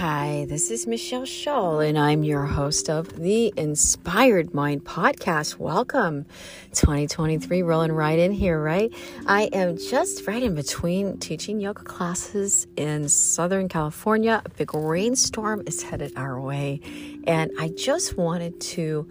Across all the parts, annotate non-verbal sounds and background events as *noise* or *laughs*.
Hi, this is Michelle Shull, and I'm your host of the Inspired Mind podcast. Welcome, 2023, rolling right in here, right? I am just right in between teaching yoga classes in Southern California. A big rainstorm is headed our way, and I just wanted to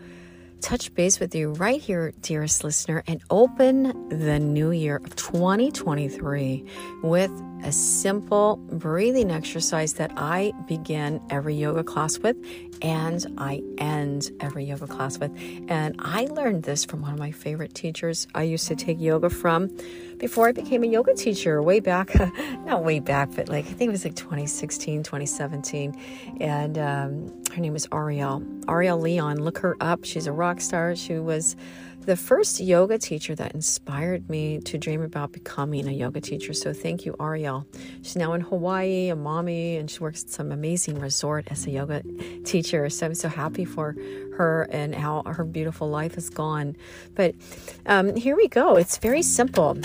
touch base with you right here, dearest listener, and open the new year of 2023 with a simple breathing exercise that I begin every yoga class with and I end every yoga class with. And I learned this from one of my favorite teachers I used to take yoga from before I became a yoga teacher, way back, *laughs* not way back, but like I think it was like 2016, 2017. And um, her name is Ariel, Ariel Leon. Look her up. She's a rock star. She was the first yoga teacher that inspired me to dream about becoming a yoga teacher. So thank you, Ariel. She's now in Hawaii, a mommy, and she works at some amazing resort as a yoga teacher. So I'm so happy for her and how her beautiful life has gone. But um, here we go. It's very simple.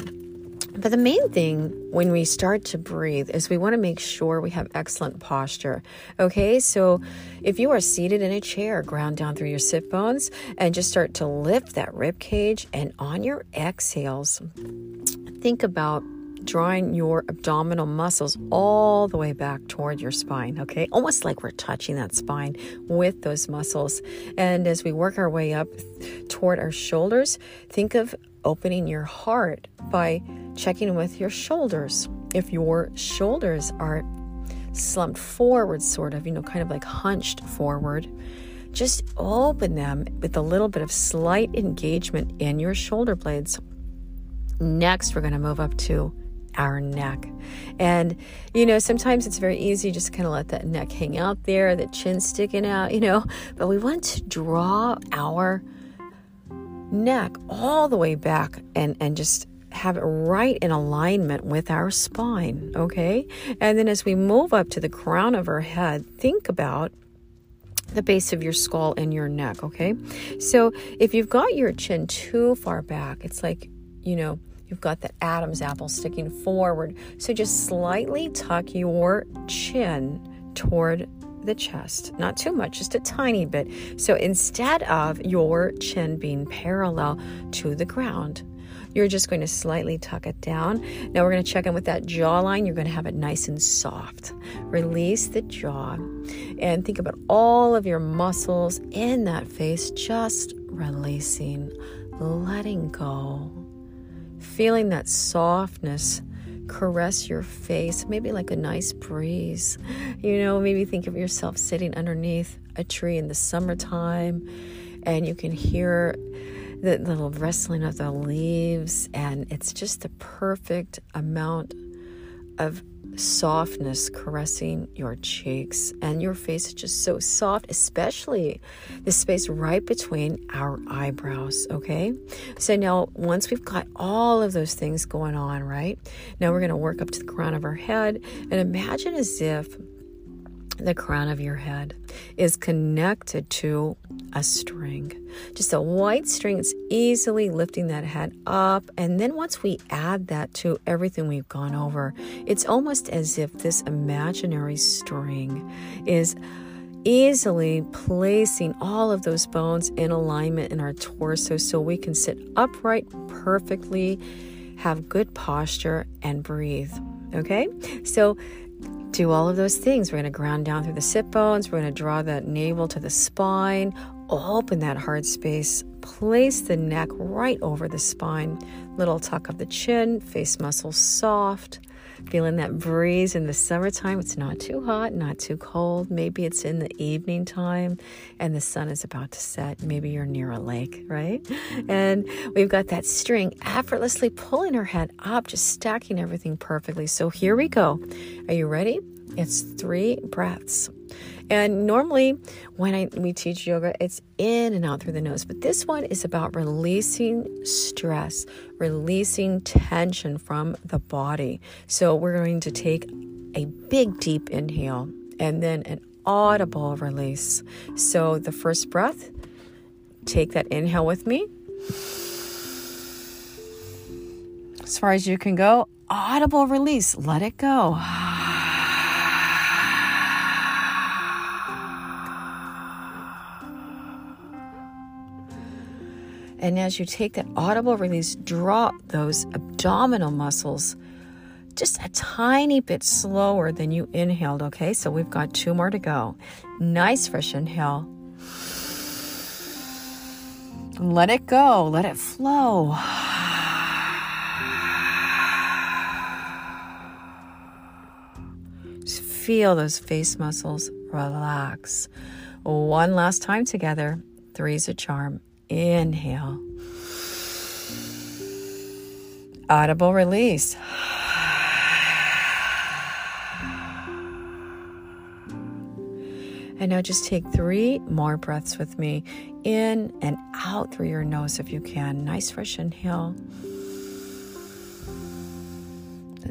But the main thing when we start to breathe is we want to make sure we have excellent posture. Okay, so if you are seated in a chair, ground down through your sit bones and just start to lift that rib cage, and on your exhales, think about drawing your abdominal muscles all the way back toward your spine, okay? Almost like we're touching that spine with those muscles. And as we work our way up toward our shoulders, think of opening your heart by checking with your shoulders. If your shoulders are slumped forward, sort of, you know, kind of like hunched forward, just open them with a little bit of slight engagement in your shoulder blades. Next, we're going to move up to our neck. And, you know, sometimes it's very easy just kind of let that neck hang out there, the chin sticking out, you know, but we want to draw our neck all the way back and, and just have it right in alignment with our spine, okay? And then as we move up to the crown of our head, think about the base of your skull and your neck, okay? So if you've got your chin too far back, it's like, you know, you've got that Adam's apple sticking forward. So just slightly tuck your chin toward the chest. Not too much, just a tiny bit. So instead of your chin being parallel to the ground, you're just going to slightly tuck it down. Now we're going to check in with that jawline. You're going to have it nice and soft. Release the jaw and think about all of your muscles in that face, just releasing, letting go, feeling that softness caress your face, maybe like a nice breeze. You know, maybe think of yourself sitting underneath a tree in the summertime and you can hear the little rustling of the leaves, and it's just the perfect amount of softness caressing your cheeks and your face is just so soft especially the space right between our eyebrows okay? So now once we've got all of those things going on right now we're going to work up to the crown of our head and imagine as if the crown of your head is connected to a string. Just a white string. It's easily lifting that head up. And then once we add that to everything we've gone over, it's almost as if this imaginary string is easily placing all of those bones in alignment in our torso so we can sit upright perfectly, have good posture, and breathe. Okay? So, do all of those things. We're going to ground down through the sit bones. We're going to draw that navel to the spine, open that heart space, place the neck right over the spine, little tuck of the chin, face muscles soft. Feeling that breeze in the summertime. It's not too hot, not too cold. Maybe it's in the evening time and the sun is about to set. Maybe you're near a lake, right? And we've got that string effortlessly pulling her head up, just stacking everything perfectly. So here we go. Are you ready? It's three breaths. And normally, when I, we teach yoga, it's in and out through the nose. But this one is about releasing stress, releasing tension from the body. So we're going to take a big, deep inhale and then an audible release. So the first breath, take that inhale with me. As far as you can go, audible release, let it go. And as you take that audible release, drop those abdominal muscles just a tiny bit slower than you inhaled, okay? So we've got two more to go. Nice fresh inhale. Let it go, let it flow. Just feel those face muscles relax. One last time together. Three's a charm. Inhale. Audible release. And now just take three more breaths with me in and out through your nose if you can. Nice fresh inhale.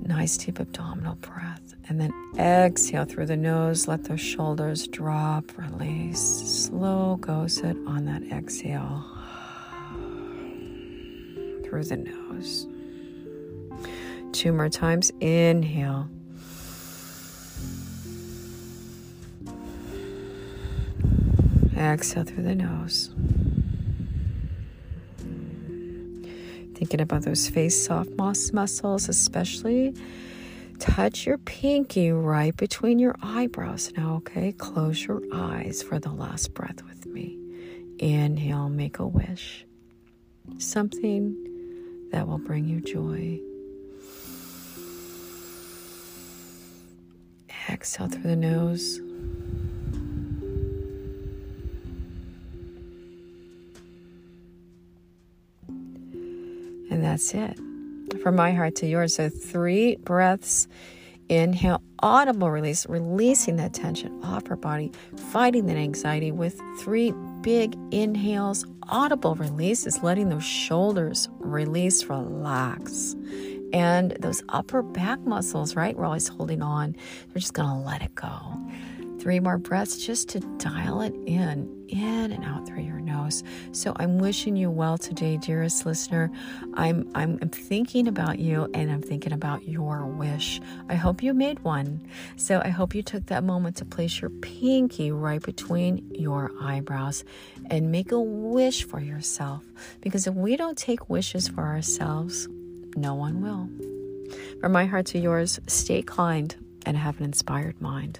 Nice deep abdominal breath. And then exhale through the nose. Let those shoulders drop, release. Slow goes it on that exhale through the nose. Two more times. Inhale. Exhale through the nose. Thinking about those face soft moss muscles, especially touch your pinky right between your eyebrows now, okay? Close your eyes for the last breath with me. Inhale, make a wish. Something that will bring you joy. Exhale through the nose. And that's it. From my heart to yours. So, three breaths. Inhale, audible release, releasing that tension off her body, fighting that anxiety with three big inhales. Audible releases, letting those shoulders release, relax. And those upper back muscles, right? We're always holding on. We're just going to let it go. Three more breaths just to dial it in, in and out through your nose. So I'm wishing you well today, dearest listener. I'm I'm thinking about you and I'm thinking about your wish. I hope you made one. So I hope you took that moment to place your pinky right between your eyebrows and make a wish for yourself. Because if we don't take wishes for ourselves, no one will. From my heart to yours, stay kind and have an inspired mind.